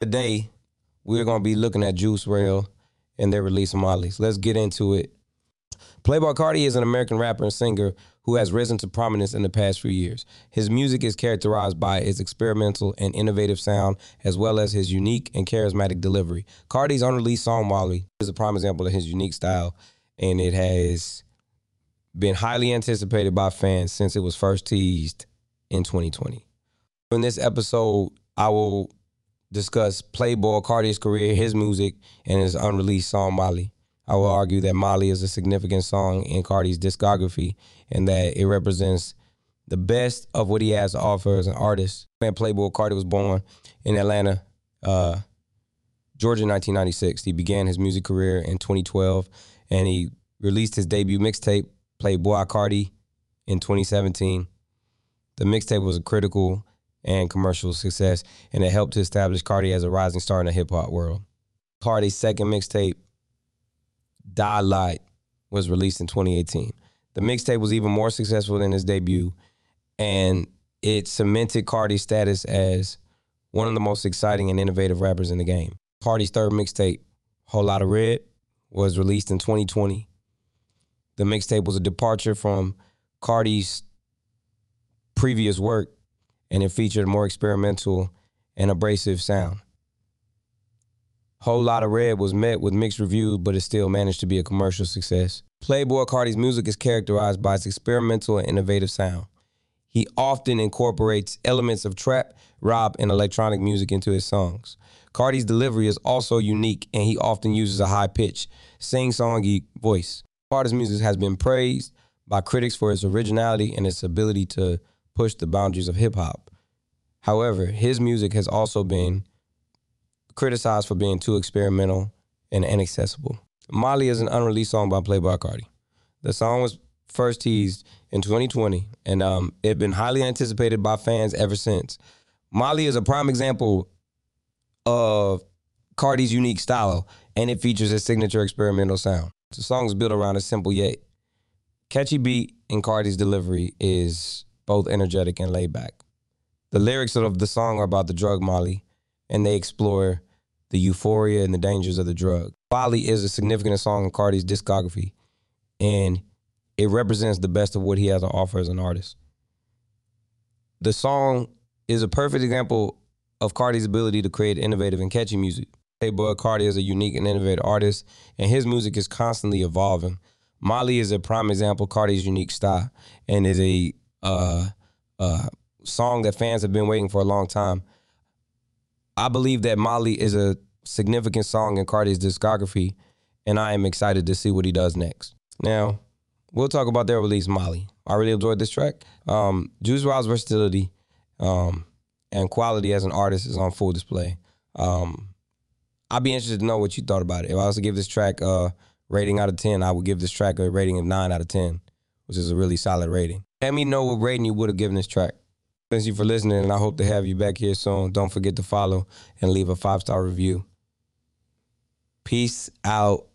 Today, we're going to be looking at Juice WRLD and their release of Molly's. Let's get into it. Playboi Carti is an American rapper and singer who has risen to prominence in the past few years. His music is characterized by its experimental and innovative sound, as well as his unique and charismatic delivery. Carti's unreleased song Molly is a prime example of his unique style, and it has been highly anticipated by fans since it was first teased in 2020. In this episode, I will discuss Playboi Carti's career, his music, and his unreleased song Molly. I will argue that Molly is a significant song in Carti's discography and that it represents the best of what he has to offer as an artist. Man, Playboi Carti was born in Atlanta, uh, Georgia, 1996. He began his music career in 2012, and he released his debut mixtape, Playboi Carti, in 2017. The mixtape was a critical and commercial success, and it helped to establish Carti as a rising star in the hip hop world. Carti's second mixtape, Die Lit was released in 2018. The mixtape was even more successful than his debut, and it cemented Carti's status as one of the most exciting and innovative rappers in the game. Carti's third mixtape, Whole Lotta Red, was released in 2020. The mixtape was a departure from Carti's previous work, and it featured a more experimental and abrasive sound. Whole Lotta Red was met with mixed reviews, but it still managed to be a commercial success. Playboi Carti's music is characterized by its experimental and innovative sound. He often incorporates elements of trap, rap, and electronic music into his songs. Carti's delivery is also unique, and he often uses a high pitch, sing songy voice. Carti's music has been praised by critics for its originality and its ability to push the boundaries of hip hop. However, his music has also been criticized for being too experimental and inaccessible. Molly is an unreleased song by Playboi Carti. The song was first teased in 2020, and um, it been highly anticipated by fans ever since. Molly is a prime example of Carti's unique style, and it features his signature experimental sound. The song is built around a simple yet catchy beat, and Carti's delivery is both energetic and laid back. The lyrics of the song are about the drug Molly, and they explore the euphoria and the dangers of the drug. Molly is a significant song in Carti's discography, and it represents the best of what he has to offer as an artist. The song is a perfect example of Carti's ability to create innovative and catchy music. Playboi Carti is a unique and innovative artist, and his music is constantly evolving. Molly is a prime example of Carti's unique style, and is a uh, uh, song that fans have been waiting for a long time. I believe that Molly is a significant song in Carti's discography, and I am excited to see what he does next. Now, we'll talk about their release, Molly. I really enjoyed this track. Um, Juice WRLD's versatility um, and quality as an artist is on full display. Um, I'd be interested to know what you thought about it. If I was to give this track a rating out of 10, I would give this track a rating of 9 out of 10, which is a really solid rating. Let me know what rating you would have given this track. Thank you for listening, and I hope to have you back here soon. Don't forget to follow and leave a five star review. Peace out.